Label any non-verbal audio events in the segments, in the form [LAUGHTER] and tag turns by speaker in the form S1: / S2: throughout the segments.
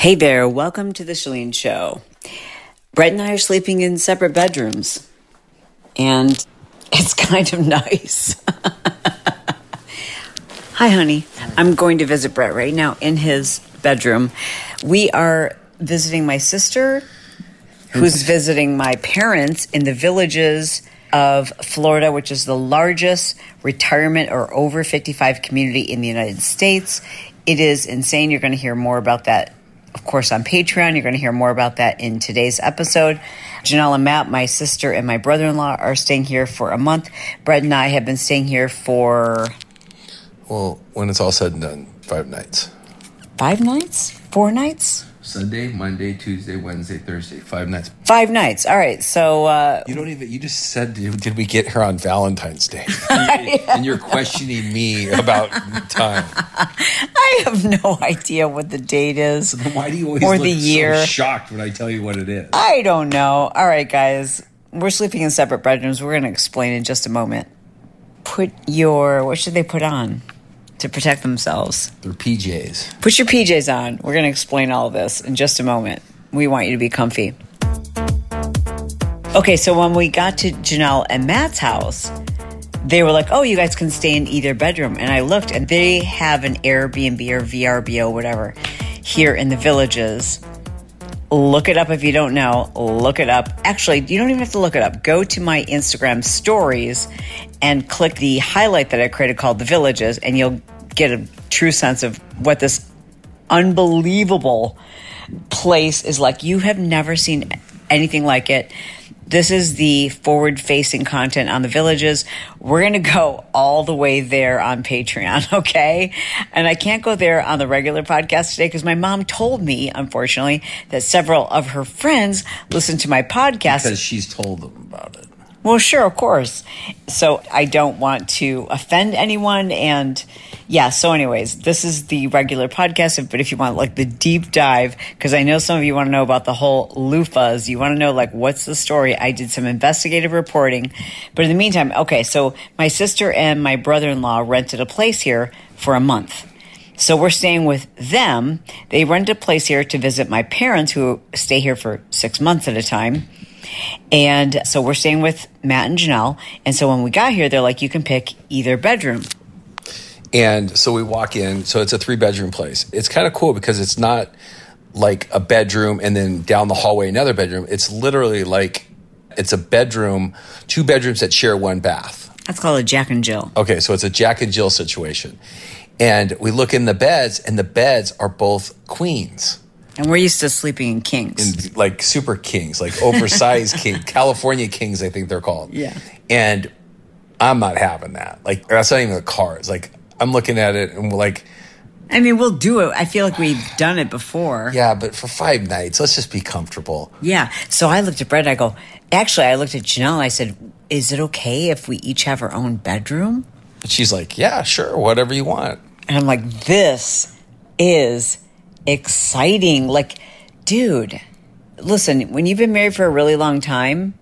S1: Hey there, welcome to the Chalene Show. Brett and I are sleeping in separate bedrooms, and it's [LAUGHS] kind of nice. [LAUGHS] Hi, honey. I'm going to visit Brett right now in his bedroom. We are visiting my sister, who's mm-hmm. visiting my parents in the villages of Florida, which is the largest retirement or over 55 community in the United States. It is insane. You're going to hear more about that, of course, on Patreon. You're going to hear more about that in today's episode. Janelle and Matt, my sister and my brother in law, are staying here for a month. Brett and I have been staying here for
S2: Well, when it's all said and done, five nights.
S1: five nights? Four nights?
S2: Sunday, Monday, Tuesday, Wednesday, Thursday. Five nights.
S1: Five nights. All right. So, uh,
S2: You don't even. You just said, "Did did we get here on Valentine's Day?" [LAUGHS] [LAUGHS] and you're questioning me about time. [LAUGHS]
S1: I have no idea what the date is.
S2: Then why do you always
S1: Or
S2: look
S1: the year.
S2: so shocked when I tell you what it is?
S1: I don't know. All right, guys. We're sleeping in separate bedrooms. We're going to explain in just a moment. Put your, what should they put on to protect themselves?
S2: They're PJs.
S1: Put your PJs on. We're going to explain all of this in just a moment. We want you to be comfy. Okay, so when we got to Janelle and Matt's house, they were like, oh, you guys can stay in either bedroom. And I looked, and they have an Airbnb or VRBO, whatever, here in the villages. Look it up if you don't know. Look it up. Actually, you don't even have to look it up. Go to my Instagram stories and click the highlight that I created called The Villages, and you'll get a true sense of what this unbelievable place is like. You have never seen anything like it. This is the forward facing content on the villages. We're going to go all the way there on Patreon, [LAUGHS] okay? And I can't go there on the regular podcast today because my mom told me, unfortunately, that several of her friends listen to my podcast.
S2: Because she's told them about it.
S1: Well, sure, of course. So I don't want to offend anyone. And yeah, so, anyways, this is the regular podcast. But if you want like the deep dive, because I know some of you want to know about the whole loofahs, you want to know like what's the story. I did some investigative reporting. But in the meantime, okay, so my sister and my brother in law rented a place here for a month. So we're staying with them. They rented a place here to visit my parents who stay here for six months at a time. And so we're staying with Matt and Janelle. And so when we got here, they're like, you can pick either bedroom.
S2: And so we walk in. So it's a three bedroom place. It's kind of cool because it's not like a bedroom and then down the hallway another bedroom. It's literally like it's a bedroom, two bedrooms that share one bath.
S1: That's called a Jack and Jill.
S2: Okay, so it's a Jack and Jill situation. And we look in the beds, and the beds are both queens.
S1: And we're used to sleeping in kings.
S2: and like super kings, like oversized [LAUGHS] king, California kings, I think they're called.
S1: Yeah.
S2: And I'm not having that. Like that's not even a car. It's like I'm looking at it and we're like,
S1: I mean, we'll do it. I feel like we've done it before.
S2: yeah, but for five nights, let's just be comfortable.
S1: Yeah. So I looked at Brett. I go, actually, I looked at Janelle and I said, is it okay if we each have our own bedroom?
S2: And she's like, yeah, sure, whatever you want.
S1: And I'm like, this is exciting. Like, dude, listen, when you've been married for a really long time,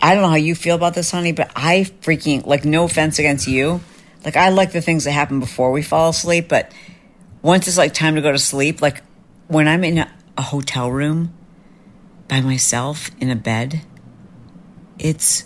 S1: I don't know how you feel about this, honey, but I freaking, like, no offense against you. Like, I like the things that happen before we fall asleep, but once it's like time to go to sleep, like, when I'm in a, a hotel room by myself in a bed, it's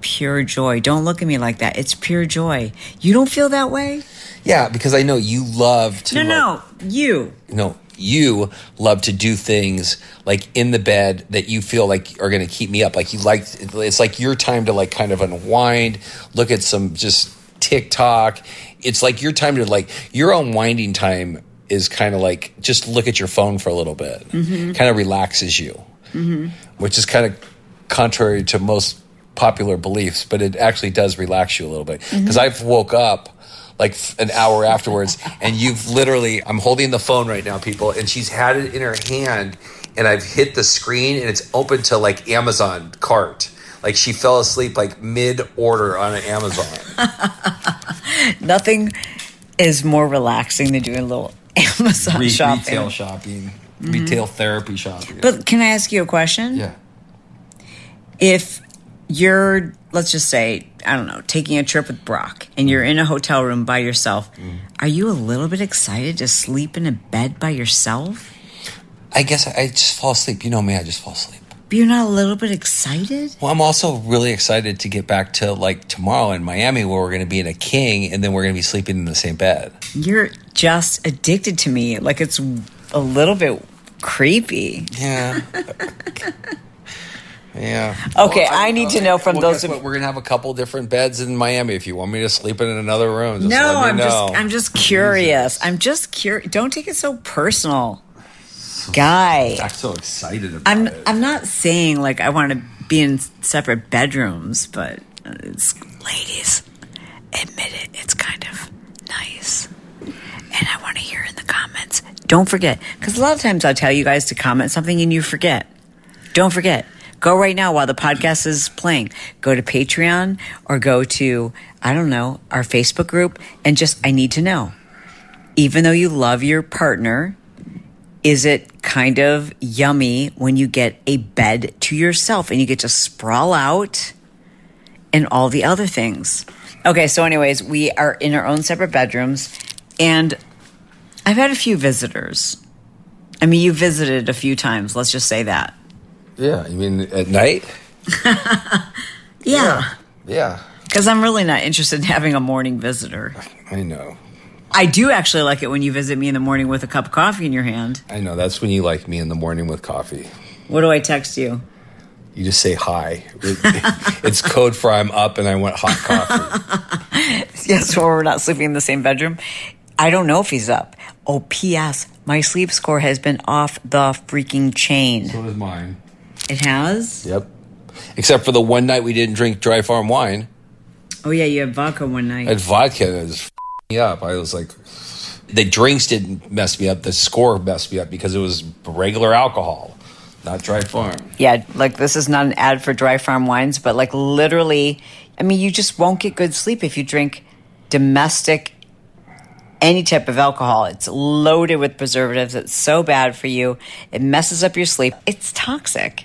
S1: pure joy. Don't look at me like that. It's pure joy. You don't feel that way?
S2: Yeah, because I know you love to.
S1: No,
S2: like-
S1: no, you.
S2: no, you love to do things like in the bed that you feel like are going to keep me up. Like you like, it's like your time to like kind of unwind, look at some just TikTok. It's like your time to like your unwinding time is kind of like just look at your phone for a little bit, mm-hmm. kind of relaxes you, mm-hmm. which is kind of contrary to most popular beliefs, but it actually does relax you a little bit. Mm-hmm. Because I've woke up like an hour afterwards, and you've literally, I'm holding the phone right now, people, and she's had it in her hand, and I've hit the screen, and it's open to like Amazon cart. Like she fell asleep like mid order on an Amazon. [LAUGHS]
S1: Nothing is more relaxing than doing a little [LAUGHS] Amazon
S2: Re-
S1: shopping.
S2: Retail shopping, mm-hmm. retail therapy shopping.
S1: But can I ask you a question?
S2: yeah.
S1: If you're, let's just say, I don't know, taking a trip with Brock and you're in a hotel room by yourself, are you a little bit excited to sleep in a bed by yourself?
S2: I guess I, I just fall asleep. You know me, I just fall asleep.
S1: But you're not a little bit excited?
S2: Well, I'm also really excited to get back to like tomorrow in Miami where we're going to be in a king and then we're going to be sleeping in the same bed.
S1: You're just addicted to me. Like it's a little bit creepy.
S2: Yeah. [LAUGHS] yeah.
S1: Okay, I need to know from
S2: Well,
S1: those
S2: guess
S1: of-
S2: what? We're going to have a couple different beds in Miami if you want me to sleep in another room. Just
S1: No,
S2: let
S1: I'm
S2: know.
S1: just I'm just curious. I'm just curious. Don't take it so personal. Guy.
S2: I'm so excited about
S1: I'm
S2: it.
S1: I'm not saying like I want to be in separate bedrooms, but uh, it's, ladies, admit it, it's kind of nice. And I want to hear in the comments. Don't forget, because a lot of times I tell you guys to comment something and you forget. Don't forget. Go right now while the podcast is playing. Go to Patreon or go to, I don't know, our Facebook group and just, I need to know. Even though you love your partner, is it kind of yummy when you get a bed to yourself and you get to sprawl out and all the other things? Okay, so, anyways, we are in our own separate bedrooms and I've had a few visitors. I mean, you visited a few times, let's just say that.
S2: Yeah. You mean at night? [LAUGHS]
S1: Yeah.
S2: Yeah.
S1: Because I'm really not interested in having a morning visitor.
S2: I know.
S1: I do actually like it when you visit me in the morning with a cup of coffee in your hand.
S2: I know. That's when you like me in the morning with coffee.
S1: What do I text you?
S2: You just say hi. [LAUGHS] It's code for I'm up and I want hot coffee. [LAUGHS]
S1: Yes, when we're not sleeping in the same bedroom. I don't know if he's up. Oh, P.S. My sleep score has been off the freaking chain.
S2: so is mine.
S1: It has?
S2: Yep. Except for the one night we didn't drink dry farm wine.
S1: Oh, yeah, you had vodka one
S2: I
S1: night.
S2: had vodka that was me up. I was like, the drinks didn't mess me up. The score messed me up because it was regular alcohol, not dry farm.
S1: Yeah, like this is not an ad for dry farm wines, but like literally, I mean, you just won't get good sleep if you drink domestic any type of alcohol. It's loaded with preservatives. It's so bad for you. It messes up your sleep. It's toxic.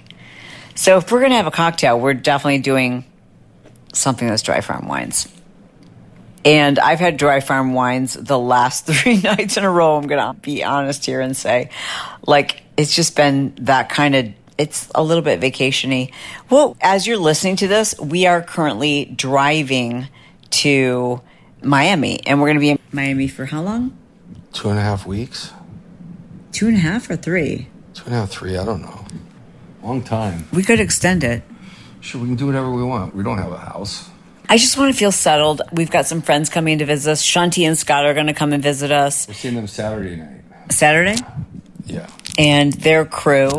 S1: So if we're going to have a cocktail, we're definitely doing something that's dry farm wines. And I've had dry farm wines the last [LAUGHS] three nights in a row. I'm going to be honest here and say, like, it's just been that kind of, it's a little bit vacationy. Well, as you're listening to this, we are currently driving to Miami, and we're going to be in Miami for how long?
S2: Two and a half weeks?
S1: Two and a half or three?
S2: Two and a half, three, I don't know. Long time.
S1: We could extend it.
S2: Sure, we can do whatever we want. We don't have a house.
S1: I just want to feel settled. We've got some friends coming to visit us. Shanti and Scott are going to come and visit us
S2: We're seeing them Saturday night.
S1: Saturday.
S2: Yeah.
S1: and their crew,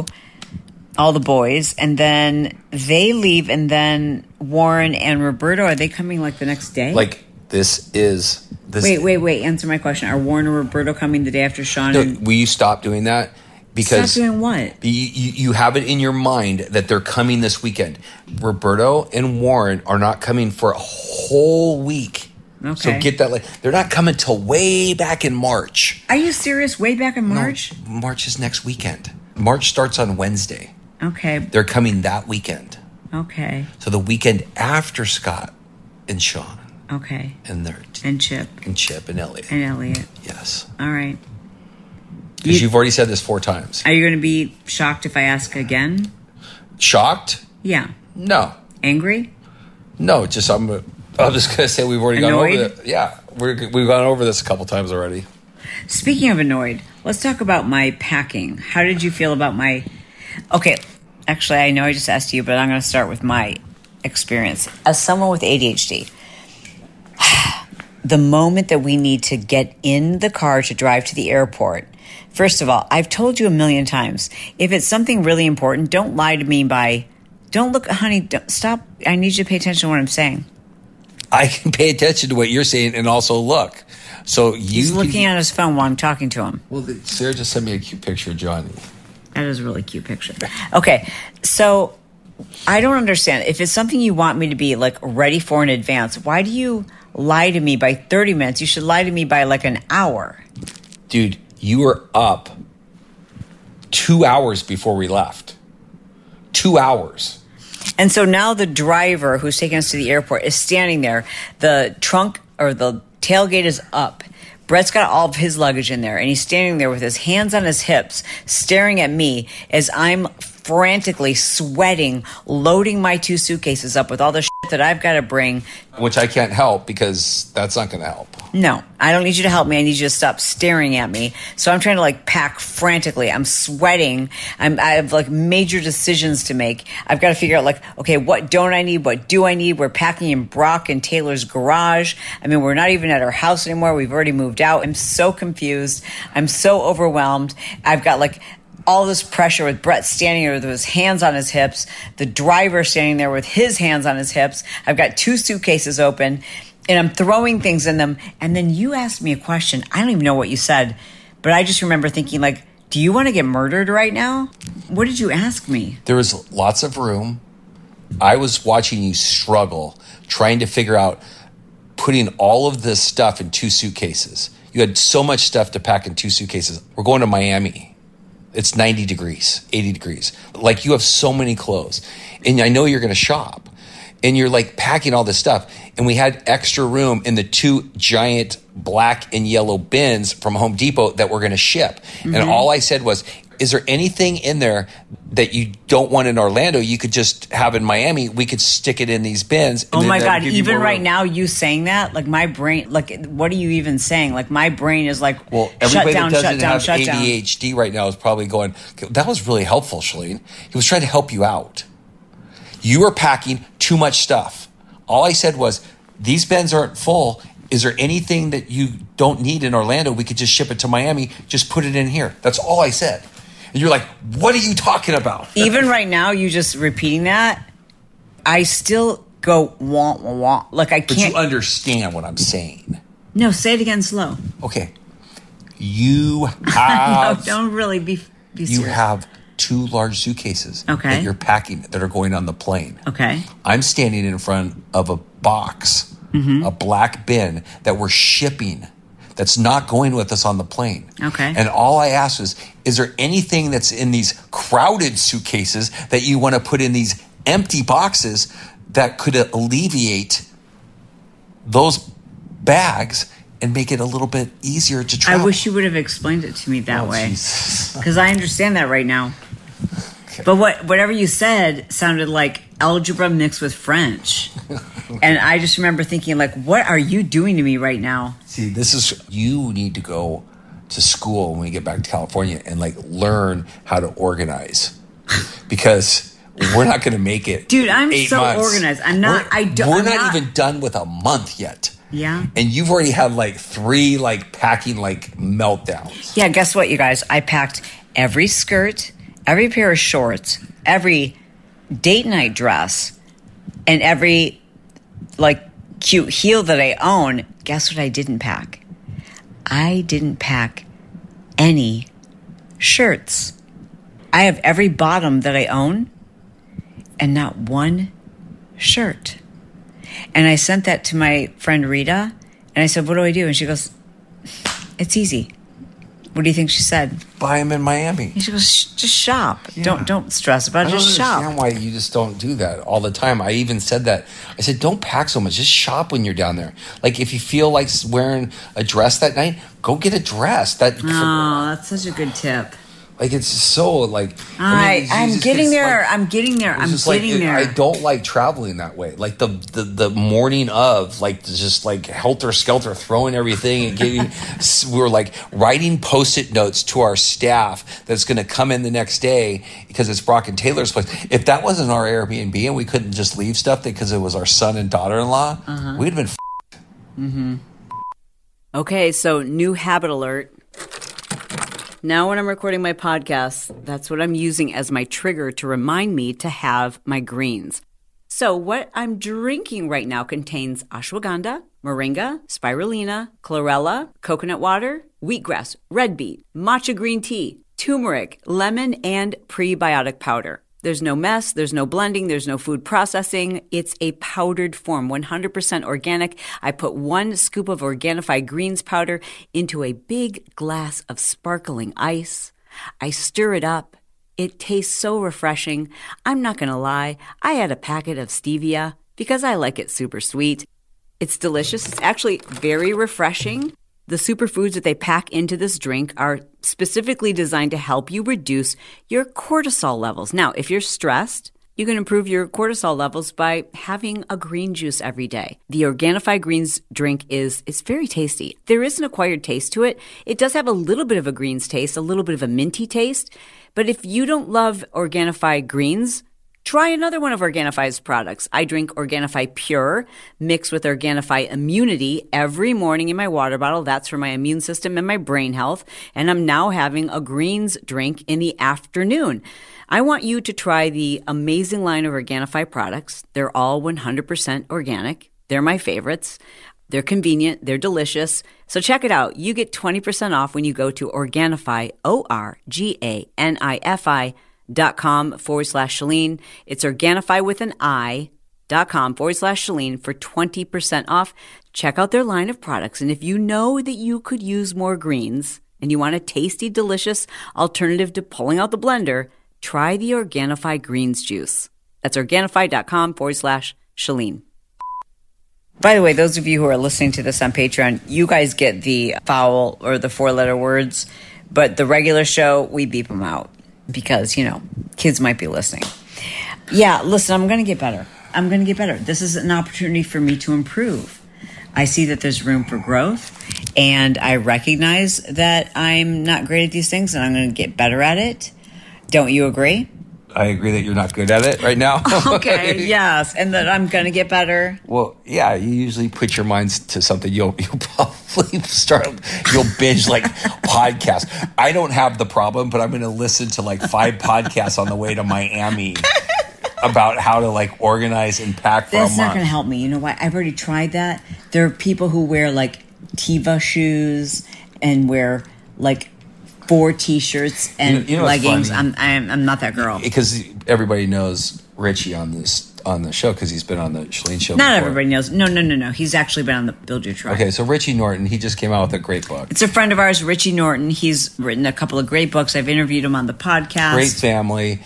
S1: all the boys, and then they leave, and then Warren and Roberto are they coming like the next day?
S2: Like, this is. This
S1: wait, wait, wait. Answer my question. Are Warren and Roberto coming the day after Sean?
S2: No,
S1: and
S2: will you stop doing that? Because
S1: doing what?
S2: You, you, you have it in your mind that they're coming this weekend. Roberto and Warren are not coming for a whole week.
S1: Okay.
S2: So get that. Like, they're not coming till way back in March.
S1: Are you serious? Way back in
S2: No,
S1: March?
S2: March is next weekend. March starts on Wednesday.
S1: Okay,
S2: They're coming that weekend.
S1: okay,
S2: So the weekend after Scott and Sean
S1: okay.
S2: and their
S1: And Chip
S2: and Chip and Elliot.
S1: and Elliot.
S2: Yes,
S1: All right.
S2: Because
S1: You-
S2: you've already said this four times.
S1: Are you going to be shocked if I ask again?
S2: Shocked?
S1: Yeah.
S2: No,
S1: Angry?
S2: no. Just I'm. I'm just gonna say we've already gone over it. Yeah, we're, we've gone over this a couple times already.
S1: Speaking of annoyed, let's talk about my packing. How did you feel about my. Okay, actually, I know I just asked you, but I'm going to start with my experience. As someone with ADHD, [SIGHS] the moment that we need to get in the car to drive to the airport, first of all, I've told you a million times if it's something really important, don't lie to me by Don't look, honey. Don't, stop. I need you to pay attention to what I'm saying.
S2: I can pay attention to what you're saying and also look. So you
S1: He's
S2: can-
S1: looking at his phone while I'm talking to him.
S2: Well, Sarah just sent me a cute picture of Johnny.
S1: That is a really cute picture. Okay, so I don't understand. If it's something you want me to be like ready for in advance, why do you lie to me by 30 minutes? You should lie to me by like an hour.
S2: Dude, you were up two hours before we left. Two hours.
S1: And so now the driver who's taking us to the airport is standing there. The trunk or the tailgate is up. Brett's got all of his luggage in there, and he's standing there with his hands on his hips, staring at me as I'm frantically sweating, loading my two suitcases up with all the that I've got to bring.
S2: Which I can't help because that's not going to help.
S1: No, I don't need you to help me. I need you to stop staring at me. So I'm trying to like pack frantically. I'm sweating. I'm, I have like major decisions to make. I've got to figure out like, okay, what don't I need? What do I need? We're packing in Brock and Taylor's garage. I mean, we're not even at our house anymore. We've already moved out. I'm so confused. I'm so overwhelmed. I've got like all this pressure with Brett standing there with his hands on his hips, the driver standing there with his hands on his hips. I've got two suitcases open and I'm throwing things in them. And then you asked me a question. I don't even know what you said, but I just remember thinking, like, do you want to get murdered right now? What did you ask me?
S2: There was lots of room. I was watching you struggle, trying to figure out putting all of this stuff in two suitcases. You had so much stuff to pack in two suitcases. We're going to Miami. It's 90 degrees, 80 degrees. Like you have so many clothes. And I know you're going to shop. And you're like packing all this stuff. And we had extra room in the two giant black and yellow bins from Home Depot that we're going to ship. And mm-hmm. all I said was, is there anything in there that you don't want in Orlando? You could just have in Miami. We could stick it in these bins. and
S1: Oh my God,
S2: would give you
S1: even right
S2: room.
S1: now, you saying that, like my brain, like, what are you even saying? Like, my brain is like,
S2: Well,
S1: shut
S2: everybody
S1: down,
S2: that
S1: shut
S2: doesn't
S1: down,
S2: have
S1: shut down.
S2: ADHD right now is probably going, that was really helpful, Chalene. He was trying to help you out. You were packing too much stuff. All I said was, these bins aren't full. Is there anything that you don't need in Orlando? We could just ship it to Miami. Just put it in here. That's all I said. And you're like, what are you talking about? [LAUGHS]
S1: even right now, you just repeating that, I still go wah wah wah. Like I can't.
S2: you understand what I'm saying.
S1: no, say it again slow.
S2: Okay. You [LAUGHS]
S1: No,
S2: have
S1: don't really be. be
S2: you
S1: serious.
S2: have two large suitcases
S1: Okay.
S2: that you're packing that are going on the plane.
S1: Okay.
S2: I'm standing in front of a box, mm-hmm. a black bin that we're shipping that's not going with us on the plane.
S1: Okay.
S2: And all I asked was, is there anything that's in these crowded suitcases that you want to put in these empty boxes that could alleviate those bags and make it a little bit easier to travel?
S1: I wish you would have explained it to me that
S2: Oh,
S1: way. Because I understand that right now. But what whatever you said sounded like algebra mixed with French. [LAUGHS] and I just remember thinking, like, what are you doing to me right now?
S2: See, this is you need to go to school when we get back to California and like learn how to organize because we're not going to make it,
S1: Dude, I'm so
S2: months.
S1: organized. I'm not-
S2: We're,
S1: I don't-
S2: We're not,
S1: not-
S2: even done with a month yet,
S1: Yeah.
S2: and you've already had like three like packing like meltdowns.
S1: Yeah, guess what, you guys? I packed every skirt, every pair of shorts, every date night dress, and every like cute heel that I own. Guess what I didn't pack? I didn't pack any shirts. I have every bottom that I own and not one shirt. And I sent that to my friend Rita and I said, What do I do? And she goes, It's easy. What do you think she said?
S2: Buy them in Miami.
S1: And she goes, just shop. Don't don't stress about
S2: I
S1: it.
S2: don't
S1: Just
S2: understand
S1: shop.
S2: why you just don't do that all the time. I even said that. I said, don't pack so much. Just shop when you're down there. Like if you feel like wearing a dress that night, go get a dress. That
S1: Oh, that's such a good tip.
S2: Like it's so like. I mean,
S1: I'm,
S2: you just
S1: getting
S2: get,
S1: there.
S2: like-
S1: I'm getting there. I'm
S2: like,
S1: getting there.
S2: I don't like traveling that way. Like the the, the morning of, like just like helter skelter, throwing everything and getting. we [LAUGHS] were like writing post-it notes to our staff that's going to come in the next day because it's Brock and Taylor's place. If that wasn't our Airbnb and we couldn't just leave stuff because it was our son and daughter-in-law,
S1: Uh-huh.
S2: we'd have been. F-
S1: Okay, so new habit alert. Now, when I'm recording my podcast, that's what I'm using as my trigger to remind me to have my greens. So, what I'm drinking right now contains ashwagandha, moringa, spirulina, chlorella, coconut water, wheatgrass, red beet, matcha green tea, turmeric, lemon, and prebiotic powder. There's no mess, there's no blending, there's no food processing. It's a powdered form, 100% organic. I put one scoop of Organifi greens powder into a big glass of sparkling ice. I stir it up. It tastes so refreshing. I'm not going to lie, I add a packet of stevia because I like it super sweet. It's delicious. It's actually very refreshing. The superfoods that they pack into this drink are specifically designed to help you reduce your cortisol levels. Now, if you're stressed, you can improve your cortisol levels by having a green juice every day. The Organifi Greens drink is it's very tasty. There is an acquired taste to it. It does have a little bit of a greens taste, a little bit of a minty taste. But if you don't love Organifi Greens, Try another one of Organifi's products. I drink Organifi Pure mixed with Organifi Immunity every morning in my water bottle. That's for my immune system and my brain health. And I'm now having a greens drink in the afternoon. I want you to try the amazing line of Organifi products. They're all 100% organic. They're my favorites. They're convenient. They're delicious. So check it out. You get 20% off when you go to Organifi, O-R-G-A-N-I-F-I dot com forward slash Chalene. It's Organifi with an I dot com forward slash Chalene for 20% off. Check out their line of products. And if you know that you could use more greens and you want a tasty, delicious alternative to pulling out the blender, try the Organifi greens juice. That's Organifi.com forward slash Chalene. By the way, those of you who are listening to this on Patreon, you guys get the foul or the four letter words, but the regular show, we beep them out because, you know, kids might be listening. Yeah, listen, I'm going to get better. I'm going to get better. This is an opportunity for me to improve. I see that there's room for growth and I recognize that I'm not great at these things and I'm going to get better at it. Don't you agree?
S2: I agree that you're not good at it right now. [LAUGHS]
S1: okay, [LAUGHS] yes, and that I'm going to get better.
S2: Well, yeah, you usually put your minds to something. You'll you'll [LAUGHS] probably start. You'll binge like podcasts. I don't have the problem, but I'm going to listen to like five podcasts on the way to Miami about how to like organize and pack for
S1: That's not going to help me. You know why? I've already tried that. There are people who wear like Teva shoes and wear like four t-shirts and
S2: You know- you know
S1: leggings. I'm, I'm I'm not that girl.
S2: because everybody knows Richie on this on the show because he's been on the Chalene show.
S1: Not
S2: before.
S1: everybody knows. No, no, no, no. He's actually been on the Build Your Tribe.
S2: Okay, so Richie Norton, he just came out with a great book.
S1: It's a friend of ours, Richie Norton. He's written a couple of great books. I've interviewed him on the podcast.
S2: Great family,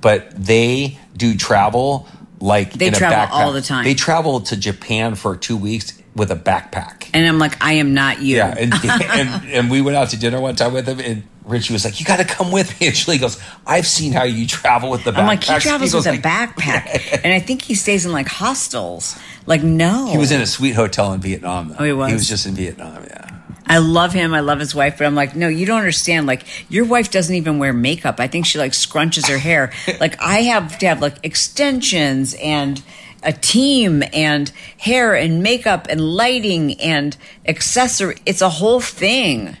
S2: but they do travel like
S1: They
S2: in a
S1: travel all the time.
S2: They travel to Japan for two weeks with a backpack.
S1: And I'm like, I am not you.
S2: Yeah, and, [LAUGHS] and and we went out to dinner one time with him, and Richie was like, "You got to come with me." [LAUGHS] And Julie goes, "I've seen how you travel with the backpack."
S1: I'm like, he travels
S2: goes
S1: with a backpack. [LAUGHS] and I think he stays in like hostels. Like, no.
S2: He was in a sweet hotel in Vietnam. Though.
S1: Oh, he was?
S2: He was just in Vietnam. Yeah.
S1: I love him. I love his wife, but I'm like, no, you don't understand. Like, your wife doesn't even wear makeup. I think she like scrunches her hair. [LAUGHS] like, I have to have like extensions and a team and hair and makeup and lighting and accessory. It's a whole thing.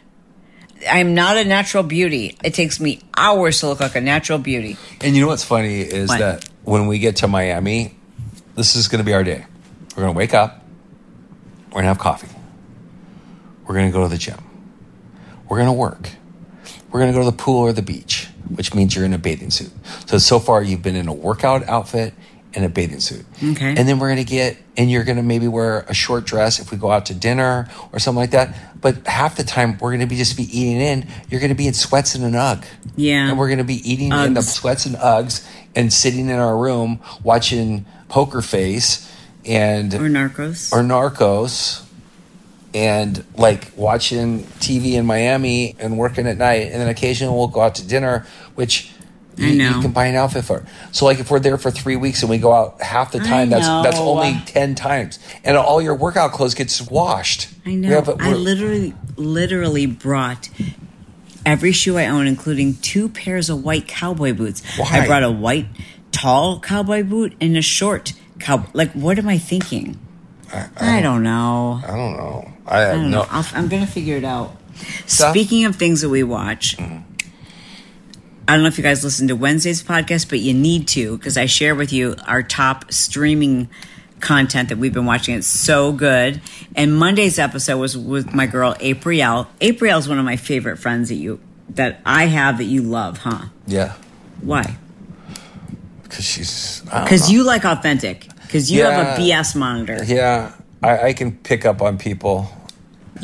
S1: I'm not a natural beauty. It takes me hours to look like a natural beauty.
S2: And you know what's funny is
S1: What?
S2: that when we get to Miami, this is going to be our day. We're going to wake up. We're going to have coffee. We're going to go to the gym. We're going to work. We're going to go to the pool or the beach, which means you're in a bathing suit. So, so far, you've been in a workout outfit and a bathing suit.
S1: Okay.
S2: And then we're going to get, and you're going to maybe wear a short dress if we go out to dinner or something like that. But half the time, we're going to be just be eating in. You're going to be in sweats and an UGG.
S1: Yeah.
S2: And we're going to be eating in the sweats and Uggs and sitting in our room watching Poker Face and
S1: Or Narcos.
S2: or Narcos and like watching TV in Miami and working at night, and then occasionally we'll go out to dinner, which you,
S1: I know.
S2: you can buy an outfit for. So like if we're there for three weeks and we go out half the time, that's that's only ten times, and all your workout clothes gets washed.
S1: I know.
S2: have
S1: I literally, literally brought every shoe I own, including two pairs of white cowboy boots.
S2: Why?
S1: I brought a white, tall cowboy boot and a short cow. Like, what am I thinking? I, don't know.
S2: I don't know. I
S1: I
S2: have
S1: don't
S2: no.
S1: know. I'll, I'm gonna figure it out.
S2: stuff.
S1: Speaking of things that we watch, mm-hmm. I don't know if you guys listen to Wednesday's podcast, but you need to because I share with you our top streaming content that we've been watching. It's so good. And Monday's episode was with my girl April. April is one of my favorite friends that you that I have that you love, huh?
S2: yeah,
S1: Why?
S2: because she's
S1: Because you like authentic. Because you have a BS monitor.
S2: Yeah, I, I can pick up on people.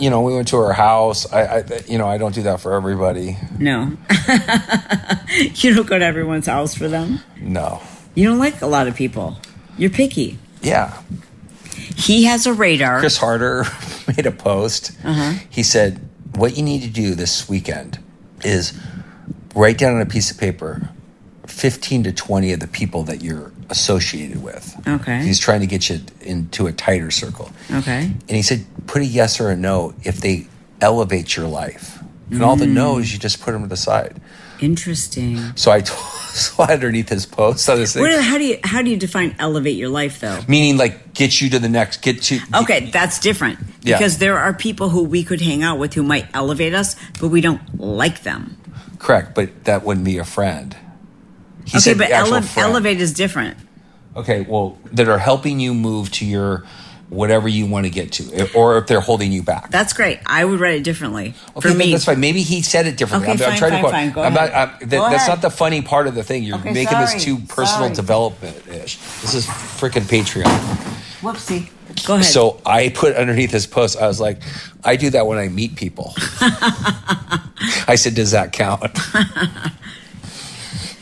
S2: You know, we went to her house. I, I, you know, I don't do that for everybody.
S1: No. [LAUGHS] you don't go to everyone's house for them.
S2: No.
S1: You don't like a lot of people. You're picky.
S2: Yeah,
S1: He has a radar.
S2: Chris Harder [LAUGHS] made a post.
S1: Uh-huh.
S2: He said, "What you need to do this weekend is write down on a piece of paper fifteen to twenty of the people that you're associated with."
S1: Okay.
S2: He's trying to get you into a tighter circle.
S1: Okay.
S2: And he said, put a yes or a no if they elevate your life. And all the
S1: Mm.
S2: no's, you just put them to the side.
S1: Interesting.
S2: So I told, [LAUGHS] so underneath his post on this thing,
S1: What, how do you how do you define elevate your life though?
S2: meaning like get you to the next, get to.
S1: Okay, that's different.
S2: Yeah.
S1: Because there are people who we could hang out with who might elevate us, but we don't like them.
S2: Correct, but that wouldn't be a friend. He
S1: okay, but ele- elevate is different.
S2: Okay, well, that are helping you move to your whatever you want to get to, eh, or if they're holding you back.
S1: That's great. I would write it differently.
S2: Okay,
S1: For me,
S2: that's fine. Maybe he said it differently.
S1: Okay,
S2: I'm, I'm
S1: fine,
S2: trying
S1: fine,
S2: to.
S1: fine. Go
S2: I'm
S1: ahead.
S2: not- I'm- that-
S1: Go
S2: that's
S1: ahead.
S2: not the funny part of the thing. You're
S1: Okay,
S2: making
S1: sorry.
S2: this too personal
S1: Sorry.
S2: development ish. This is freaking Patreon.
S1: whoopsie. Go ahead.
S2: So I put underneath this post, I was like, I do that when I meet people. [LAUGHS] I said, does that count? [LAUGHS]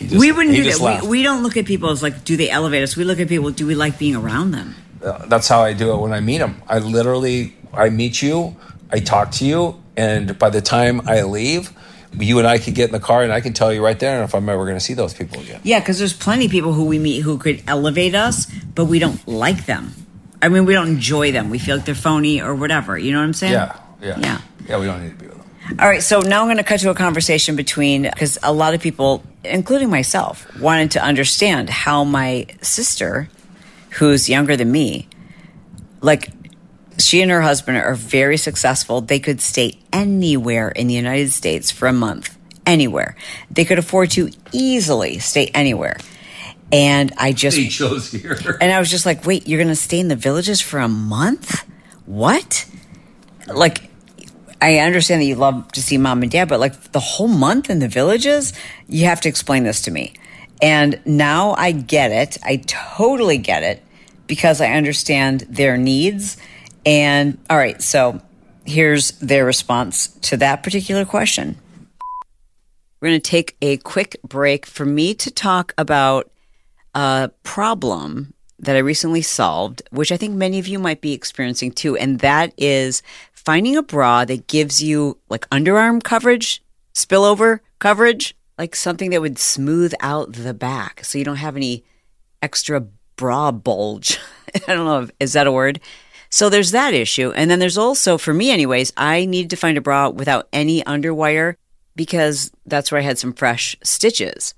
S2: Just-
S1: we wouldn't do that. We, we don't look at people as like, do they elevate us? We look at people, do we like being around them?
S2: Uh, That's how I do it when I meet them. I literally, I meet you, I talk to you, and by the time I leave, you and I could get in the car and I can tell you right there if I'm ever going to see those people again.
S1: Yeah, because there's plenty of people who we meet who could elevate us, but we don't like them. I mean, we don't enjoy them. We feel like they're phony or whatever. You know what I'm saying?
S2: Yeah, yeah,
S1: Yeah.
S2: yeah. We don't need to be with them.
S1: All right, so now I'm going to cut to a conversation between because a lot of people, including myself, wanted to understand how my sister, who's younger than me, like she and her husband are very successful. They could stay anywhere in the United States for a month, anywhere. They could afford to easily stay anywhere. And I just
S2: chose here. [LAUGHS]
S1: and I was just like, wait, you're going to stay in the villages for a month? What? Like, I understand that you love to see mom and dad, but like the whole month in the villages, you have to explain this to me. And now I get it. I totally get it because I understand their needs. And all right, so here's their response to that particular question. We're going to take a quick break for me to talk about a problem that I recently solved, which I think many of you might be experiencing too, and that is finding a bra that gives you like underarm coverage, spillover coverage, like something that would smooth out the back so you don't have any extra bra bulge. [LAUGHS] I don't know, if, is that a word? So there's that issue. And then there's also, for me anyways, I needed to find a bra without any underwire because that's where I had some fresh stitches.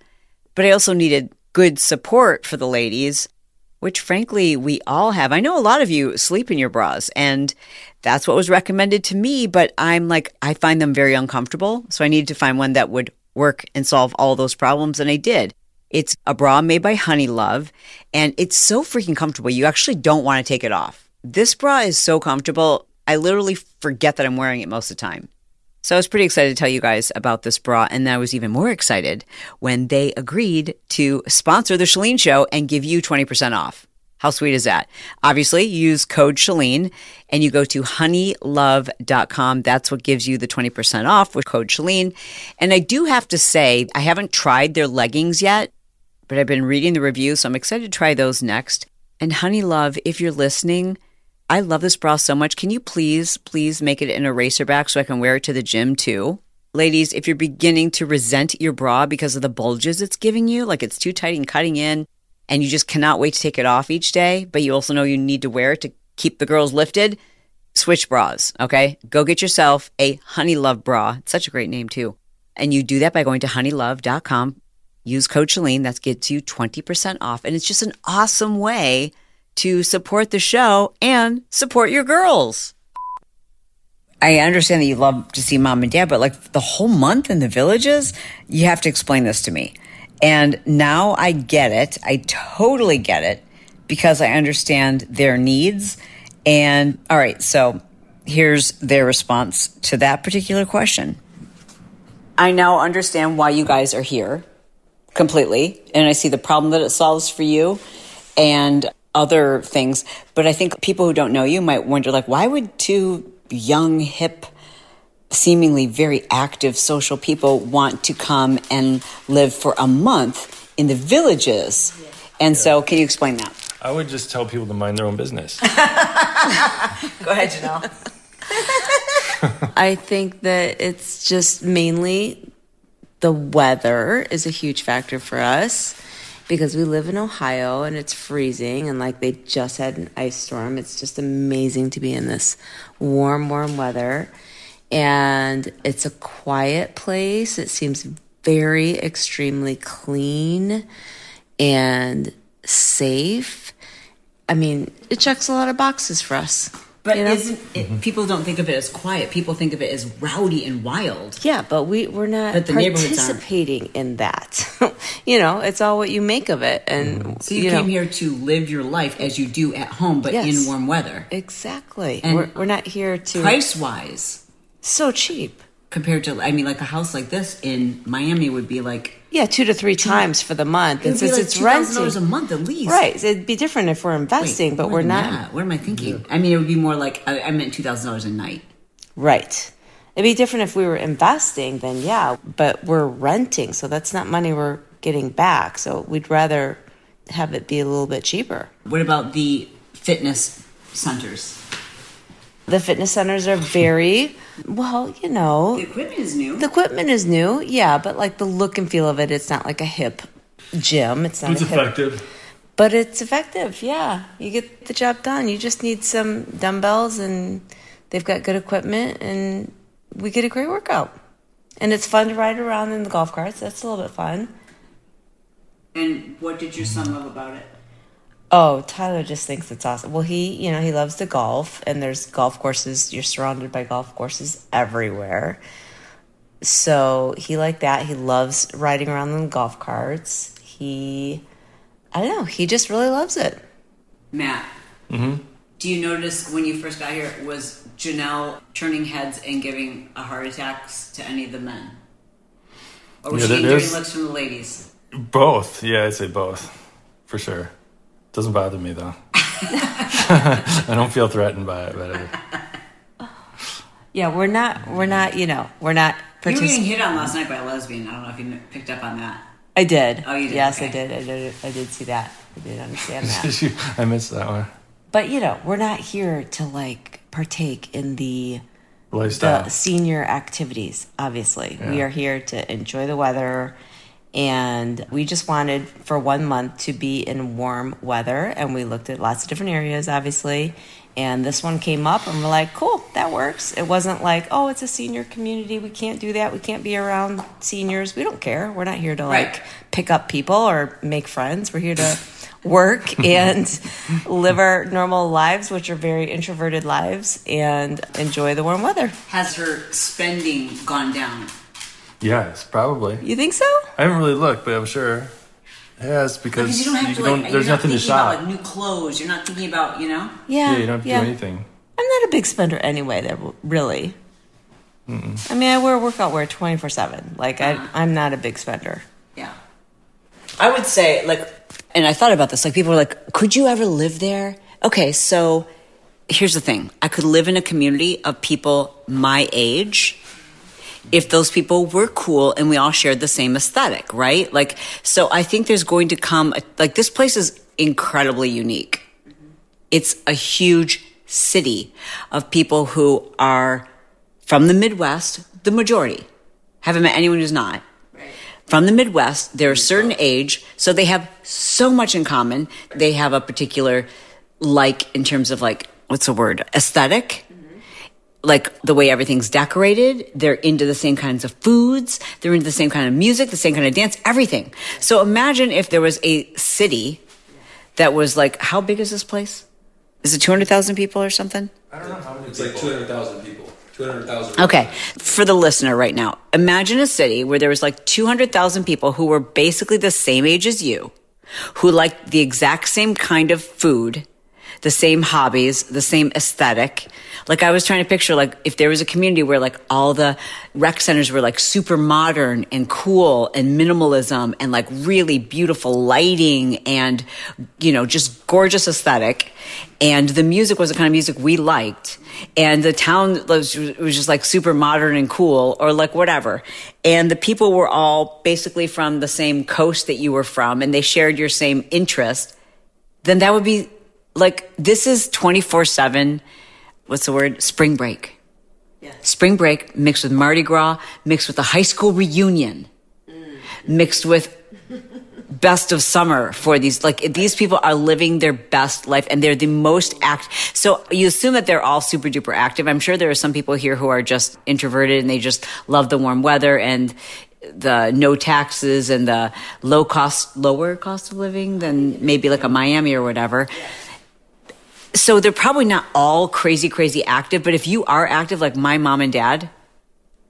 S1: But I also needed good support for the ladies, which frankly we all have. I know a lot of you sleep in your bras and that's what was recommended to me, but I'm like, I find them very uncomfortable. So I needed to find one that would work and solve all those problems. And I did. It's a bra made by Honey Love and it's so freaking comfortable. You actually don't want to take it off. This bra is so comfortable. I literally forget that I'm wearing it most of the time. So I was pretty excited to tell you guys about this bra, and I was even more excited when they agreed to sponsor the Chalene Show and give you 20% off. How sweet is that? Obviously, use code Chalene and you go to honeylove.com. That's what gives you the 20% off with code Chalene. And I do have to say, I haven't tried their leggings yet, but I've been reading the reviews, so I'm excited to try those next. And Honey Love, if you're listening, I love this bra so much. Can you please, please make it an eraser back so I can wear it to the gym too? Ladies, if you're beginning to resent your bra because of the bulges it's giving you, like it's too tight and cutting in, and you just cannot wait to take it off each day, but you also know you need to wear it to keep the girls lifted, switch bras, okay? Go get yourself a Honey Love bra. It's such a great name too. And you do that by going to honeylove.com. Use code Chalene. That gets you 20% off. And it's just an awesome way to support the show and support your girls. I understand that you love to see mom and dad, but like the whole month in the villages, you have to explain this to me. And now I get it. I totally get it because I understand their needs. And all right, so here's their response to that particular question. I now understand why you guys are here completely. And I see the problem that it solves for you and other things. But I think people who don't know you might wonder, like, why would two young, hip, seemingly very active social people want to come and live for a month in the villages? And so, can you explain that?
S3: I would just tell people to mind their own business. [LAUGHS] [LAUGHS]
S1: Go ahead, Janelle. [LAUGHS]
S4: I think that it's just mainly the weather is a huge factor for us because we live in Ohio and it's freezing and like they just had an ice storm. It's just amazing to be in this warm, warm weather. And it's a quiet place. It seems very extremely clean and safe. I mean, it checks a lot of boxes for us.
S1: But
S4: you know?
S1: isn't it, mm-hmm. people don't think of it as quiet? People think of it as rowdy and wild.
S4: Yeah, but we we're not
S1: But the neighborhoods aren't.
S4: participating in that. [LAUGHS] you know, it's all what you make of it, and mm-hmm.
S1: So you,
S4: know,
S1: came here to live your life as you do at home, but
S4: Yes.
S1: in warm weather.
S4: exactly.
S1: And
S4: we're we're not here to
S1: Price wise,
S4: so cheap.
S1: compared to, I mean, like a house like this in Miami would be like
S4: Yeah, two to three times for the month,
S1: it
S4: and
S1: would be
S4: since
S1: like
S4: it's
S1: two thousand dollars a
S4: renting,
S1: month at least.
S4: right? It'd be different if we're
S1: Wait,
S4: investing, but we're not.
S1: that. What am I thinking? I mean, it would be more like I, I meant two thousand dollars a night.
S4: Right. It'd be different if we were investing, then yeah, but we're renting, so that's not money we're getting back. So we'd rather have it be a little bit cheaper.
S1: What about the fitness centers?
S4: The fitness centers are very well, you know,
S1: The equipment is new.
S4: the equipment is new, yeah, but like the look and feel of it, it's not like a hip gym. It's not
S3: It's
S4: a hip,
S3: effective.
S4: but it's effective. Yeah, you get the job done. You just need some dumbbells, and they've got good equipment, and we get a great workout. And it's fun to ride around in the golf carts. That's a little bit fun.
S1: and what did your son love about it?
S4: Oh, Tyler just thinks it's awesome. Well, he, you know, he loves to golf, and there's golf courses. You're surrounded by golf courses everywhere. So he liked that. He loves riding around in golf carts. He, I don't know, he just really loves it.
S1: Matt, mm-hmm. do you notice when you first got here was Janelle turning heads and giving a heart attacks to any of the men, or was
S3: Yeah,
S1: she
S3: there-
S1: getting looks from the ladies?
S3: Both. Yeah, I'd say both. For sure. Doesn't bother me though. [LAUGHS] I don't feel threatened by it, but [SIGHS]
S4: Yeah, we're not, we're not, you know, we're not.
S1: You were getting hit on last night by a lesbian. I don't know if you picked up on that.
S4: I did.
S1: Oh, you did?
S4: Yes, I did. I did. I did see that. I did understand [LAUGHS] that.
S3: I missed that one.
S4: but you know, we're not here to like partake in the
S3: Lifestyle.
S4: the senior activities, obviously. We are here to enjoy the weather. And we just wanted for one month to be in warm weather. And we looked at lots of different areas, obviously. And this one came up, and we're like, cool, that works. It wasn't like, oh, it's a senior community. We can't do that. We can't be around seniors. We don't care. We're not here to like
S1: Right.
S4: pick up people or make friends. We're here to work [LAUGHS] and live our normal lives, which are very introverted lives, and enjoy the warm weather.
S1: Has her spending gone down?
S3: Yes, probably.
S4: You think so?
S3: I haven't really looked, but I'm sure Yes, because,
S1: Because you don't have to like.
S3: there's nothing
S1: not
S3: to
S1: thinking about
S3: shop.
S1: like new clothes. You're not thinking about you know.
S4: Yeah.
S3: yeah, you don't have to do anything.
S4: I'm not a big spender anyway. That really. I mean, I wear workout wear 24 seven. Like I, uh-huh. I'm not a big spender.
S1: Yeah.
S5: I would say, like,
S1: And I thought about this. Like people were like, could you ever live there? Okay, so here's the thing. I could live in a community of people my age if those people were cool and we all shared the same aesthetic, right? Like, so I think there's going to come, like, this place is incredibly unique. It's a huge city of people who are from the Midwest, the majority. Haven't met anyone who's not. From the Midwest, they're a certain age, so they have so much in common. They have a particular like in terms of like, what's the word? Aesthetic like the way everything's decorated. They're into the same kinds of foods. They're into the same kind of music, the same kind of dance, everything. So imagine if there was a city that was like, how big is this place? Is it 200,000 people or something? I don't know how many.
S2: It's like 200,000 people. 200,000.
S1: Okay, for the listener right now, imagine a city where there was like 200,000 people who were basically the same age as you, who liked the exact same kind of food, the same hobbies, the same aesthetic. Like I was trying to picture like if there was a community where like all the rec centers were like super modern and cool and minimalism and like really beautiful lighting and you know just gorgeous aesthetic. And the music was the kind of music we liked. And the town was, was just like super modern and cool or like whatever. And the people were all basically from the same coast that you were from and they shared your same interest. Then that would be like this is 24 7 what's the word? Spring break. Spring break mixed with mardi gras mixed with a high school reunion mm. mixed with best of summer for these like these people are living their best life and they're the most act so you assume that they're all super duper active. I'm sure there are some people here who are just introverted and they just love the warm weather and the no taxes and the low cost lower cost of living than maybe like a miami or whatever so they're probably not all crazy crazy active but if you are active like my mom and dad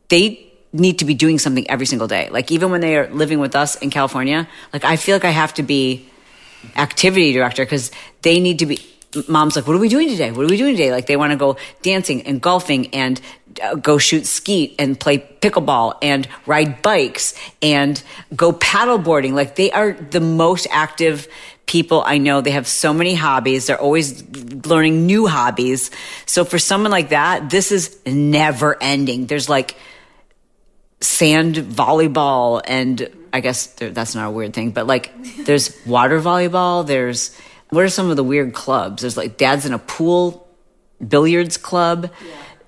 S1: they need to be doing something every single day. Like even when they are living with us in california like i feel like i have to be activity director because they need to be mom's like what are we doing today? What are we doing today? Like they want to go dancing and golfing and uh, go shoot skeet and play pickleball and ride bikes and go paddleboarding like they are the most active people i know they have so many hobbies they're always learning new hobbies so for someone like that this is never ending there's like sand volleyball and I guess there, that's not a weird thing, but like there's water volleyball. There's what are some of the weird clubs? There's like dad's in a pool billiards club.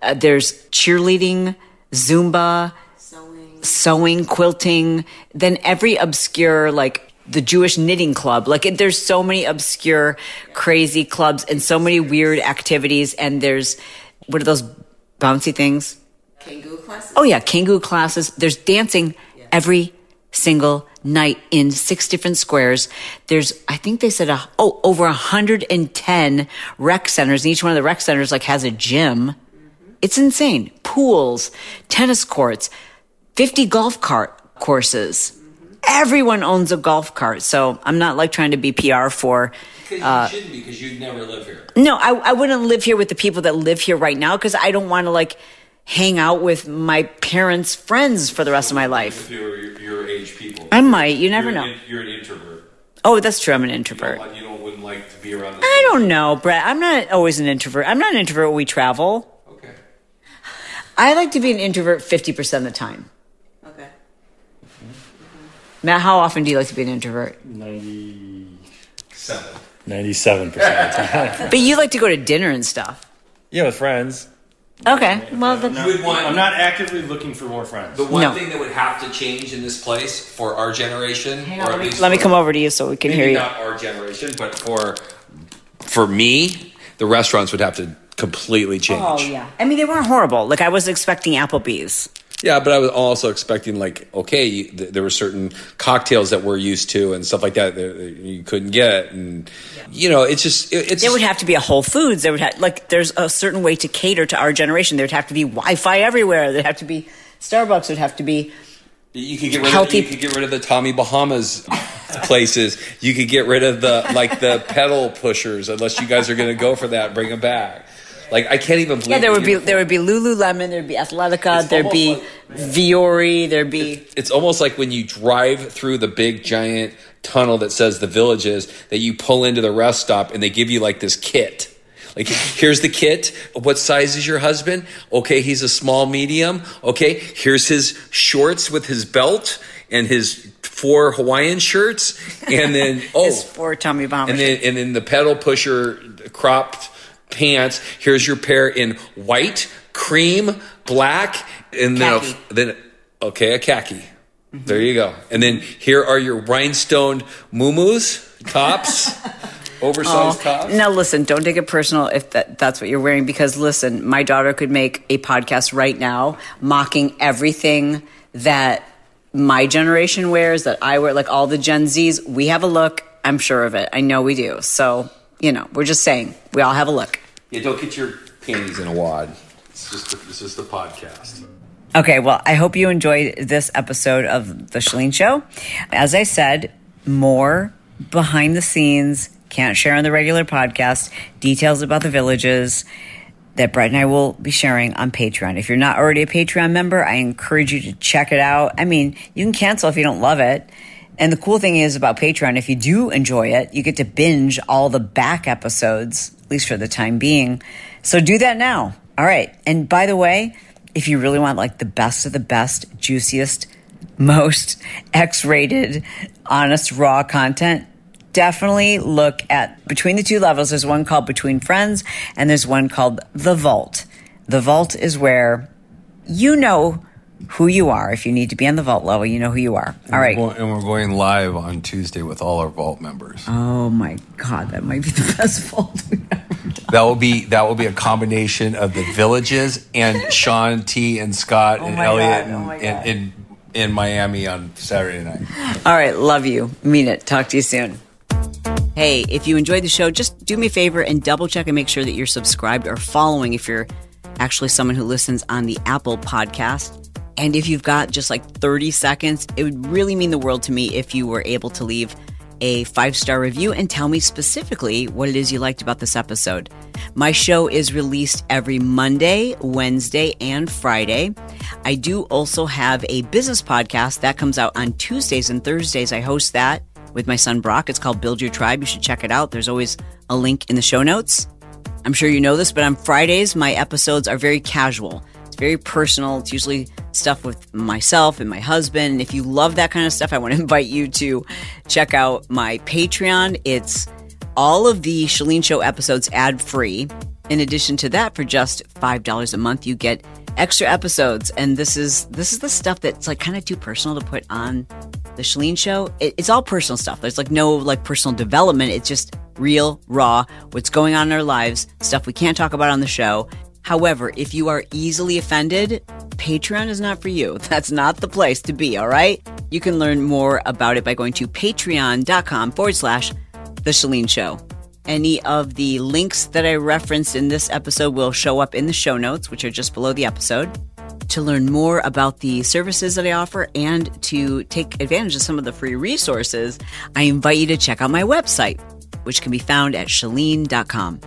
S1: Uh, there's cheerleading, Zumba,
S4: Sewing.
S1: sewing, quilting. Then every obscure like the Jewish knitting club. Like it, there's so many obscure, crazy clubs and so many weird activities. And there's what are those bouncy things?
S4: Kangoo classes?
S1: Oh yeah, Kangoo classes. There's dancing every single night in six different squares. There's, I think they said, a, oh, over 110 rec centers. And each one of the rec centers like has a gym. Mm-hmm. It's insane. Pools, tennis courts, 50 golf cart courses. Everyone owns a golf cart. So I'm not like trying to be PR for,
S2: Because you uh, shouldn't because you'd never live here.
S1: no, I, I wouldn't live here with the people that live here right now because I don't want to like hang out with my parents' friends for the rest of my life.
S2: If you're your, your age people.
S1: I might. You never
S2: You're
S1: know.
S2: an you're an introvert.
S1: Oh, that's true. I'm an
S2: You don't,
S1: introvert.
S2: you don't wouldn't like to be around.
S1: I don't know, Brett. I'm not always an introvert. I'm not an introvert when we travel.
S2: Okay.
S1: I like to be an introvert 50% of the time.
S4: Okay.
S1: Matt, how often do you like to be an introvert?
S3: 90,
S2: Seven.
S3: 97% of the time. [LAUGHS]
S1: But you like to go to dinner and stuff.
S3: yeah, with friends.
S1: Okay. Well, then,
S2: You would want.
S3: I'm not actively looking for more friends.
S2: The one
S1: No.
S2: thing that would have to change in this place for our generation, or at least
S1: let me
S2: for-
S1: come over to you so we can
S2: maybe
S1: hear you.
S2: not our generation, but for for me, the restaurants would have to completely oh, change.
S1: Oh, yeah. I mean, they weren't horrible. Like, I was expecting Applebee's.
S2: Yeah, but I was also expecting like, okay, you, th- there were certain cocktails that we're used to and stuff like that that you couldn't get, and you know, it's just it, it's
S1: There would have to be a Whole Foods. There would have, like, there's a certain way to cater to our generation. There would have to be Wi Fi everywhere. There'd have to be Starbucks, would have to be.
S2: You could get rid
S1: Healthy-
S2: of you could get rid of the Tommy Bahamas [LAUGHS] places. You could get rid of the like the pedal pushers unless you guys are going to go for that. Bring them back. Like I can't even believe.
S1: Yeah, there
S2: the
S1: would be there would be Lululemon, there'd be Athletica,
S2: It's
S1: there'd be
S2: like-
S1: Vuori, there'd be
S2: It's almost like when you drive through the big giant tunnel that says the villages that you pull into the rest stop and they give you like this kit. Like here's the kit. What size is your husband? Okay, he's a small medium. Okay, here's his shorts with his belt and his four Hawaiian shirts and then [LAUGHS] oh
S1: is for Tommy Bahama.
S2: and then and then the pedal pusher cropped pants. Here's your pair in white, cream, black, and then a, then okay, a khaki. There you go. And then here are your rhinestoned muumuus, tops, [LAUGHS] oversized oh. tops.
S1: Now, listen, don't take it personal if that, that's what you're wearing, because listen, my daughter could make a podcast right now mocking everything that my generation wears, that I wear, like all the Gen Zs. We have a look. I'm sure of it. I know we do. So, you know, we're just saying we all have a look.
S2: Yeah, don't get your panties in a wad. It's just it's just a podcast.
S1: Okay, well, I hope you enjoyed this episode of The Chalene Show. As I said, more behind the scenes, can't share on the regular podcast, details about the villages that Brett and I will be sharing on Patreon. If you're not already a Patreon member, I encourage you to check it out. I mean, you can cancel if you don't love it. And the cool thing is about Patreon, if you do enjoy it, you get to binge all the back episodes, at least for the time being. So do that now. All right. And by the way, if you really want like the best of the best, juiciest, most [LAUGHS] X rated, honest, raw content, definitely look at between the two levels. There's one called Between Friends, and there's one called The Vault. The Vault is where you know who you are. If you need to be on the Vault level, you know who you are. All right.
S2: and we're going live on Tuesday with all our Vault members.
S1: Oh my God, that might be the [LAUGHS] best Vault we've ever done.
S2: That will be that will be a combination of the villages and Shaun T and Scott oh and
S1: my
S2: Elliot
S1: God, oh my
S2: in,
S1: God.
S2: in in Miami on Saturday night.
S1: All right, love you. Mean it. Talk to you soon. Hey, if you enjoyed the show, just do me a favor and double check and make sure that you're subscribed or following if you're actually someone who listens on the Apple podcast. And if you've got just like 30 seconds, it would really mean the world to me if you were able to leave a five star review and tell me specifically what it is you liked about this episode. My show is released every Monday, Wednesday, and Friday. I do also have a business podcast that comes out on Tuesdays and Thursdays. I host that with my son Brock. It's called Build Your Tribe. You should check it out. There's always a link in the show notes. I'm sure you know this, but on Fridays, my episodes are very casual. Very personal. It's usually stuff with myself and my husband. And if you love that kind of stuff, I want to [LAUGHS] invite you to check out my Patreon. It's all of the Chalene Show episodes ad free. In addition to that, for just five dollars a month, you get extra episodes. And this is this is the stuff that's like kind of too personal to put on the Chalene Show. It, it's all personal stuff. There's like no like personal development. It's just real, raw, what's going on in our lives, stuff we can't talk about on the show. However, if you are easily offended, Patreon is not for you. [LAUGHS] That's not the place to be, all right? You can learn more about it by going to patreon.com forward slash The Chalene Show. Any of the links that I referenced in this episode will show up in the show notes, which are just below the episode. To learn more about the services that I offer and to take advantage of some of the free resources, I invite you to check out my website, which can be found at chalene.com.